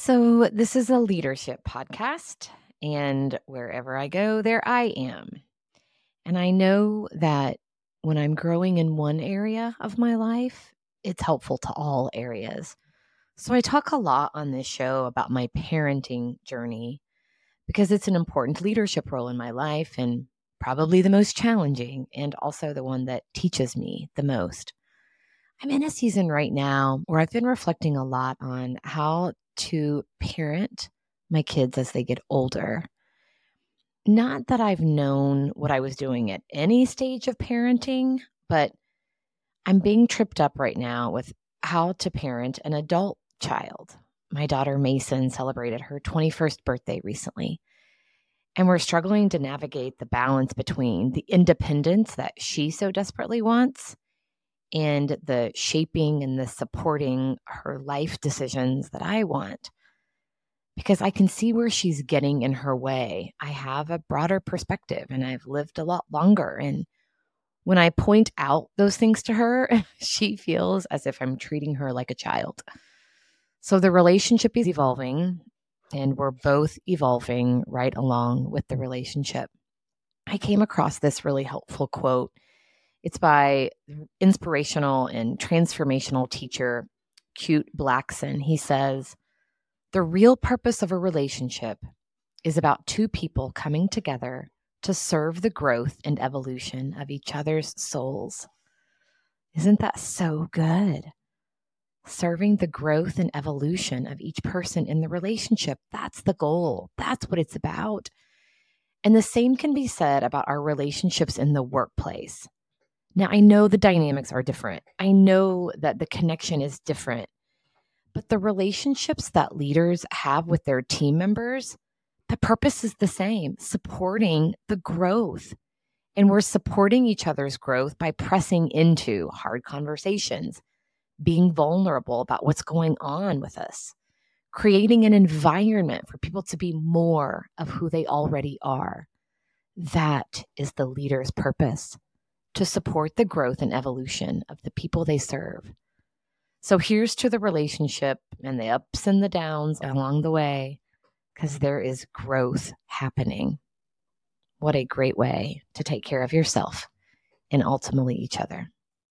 So, this is a leadership podcast, and wherever I go, there I am. And I know that when I'm growing in one area of my life, it's helpful to all areas. So, I talk a lot on this show about my parenting journey because it's an important leadership role in my life and probably the most challenging, and also the one that teaches me the most. I'm in a season right now where I've been reflecting a lot on how to parent my kids as they get older. Not that I've known what I was doing at any stage of parenting, but I'm being tripped up right now with how to parent an adult child. My daughter Mason celebrated her 21st birthday recently. And we're struggling to navigate the balance between the independence that she so desperately wants and the shaping and the supporting her life decisions that I want. Because I can see where she's getting in her way. I have a broader perspective and I've lived a lot longer. And when I point out those things to her, she feels as if I'm treating her like a child. So the relationship is evolving, and we're both evolving right along with the relationship. I came across this really helpful quote it's by inspirational and transformational teacher Kute Blackson. He says, The real purpose of a relationship is about two people coming together to serve the growth and evolution of each other's souls. Isn't that so good? Serving the growth and evolution of each person in the relationship. That's the goal. That's what it's about. And the same can be said about our relationships in the workplace. Now, I know the dynamics are different. I know that the connection is different. But the relationships that leaders have with their team members, the purpose is the same supporting the growth. And we're supporting each other's growth by pressing into hard conversations, being vulnerable about what's going on with us, creating an environment for people to be more of who they already are. That is the leader's purpose to support the growth and evolution of the people they serve. So here's to the relationship and the ups and the downs along the way, because there is growth happening. What a great way to take care of yourself and ultimately each other.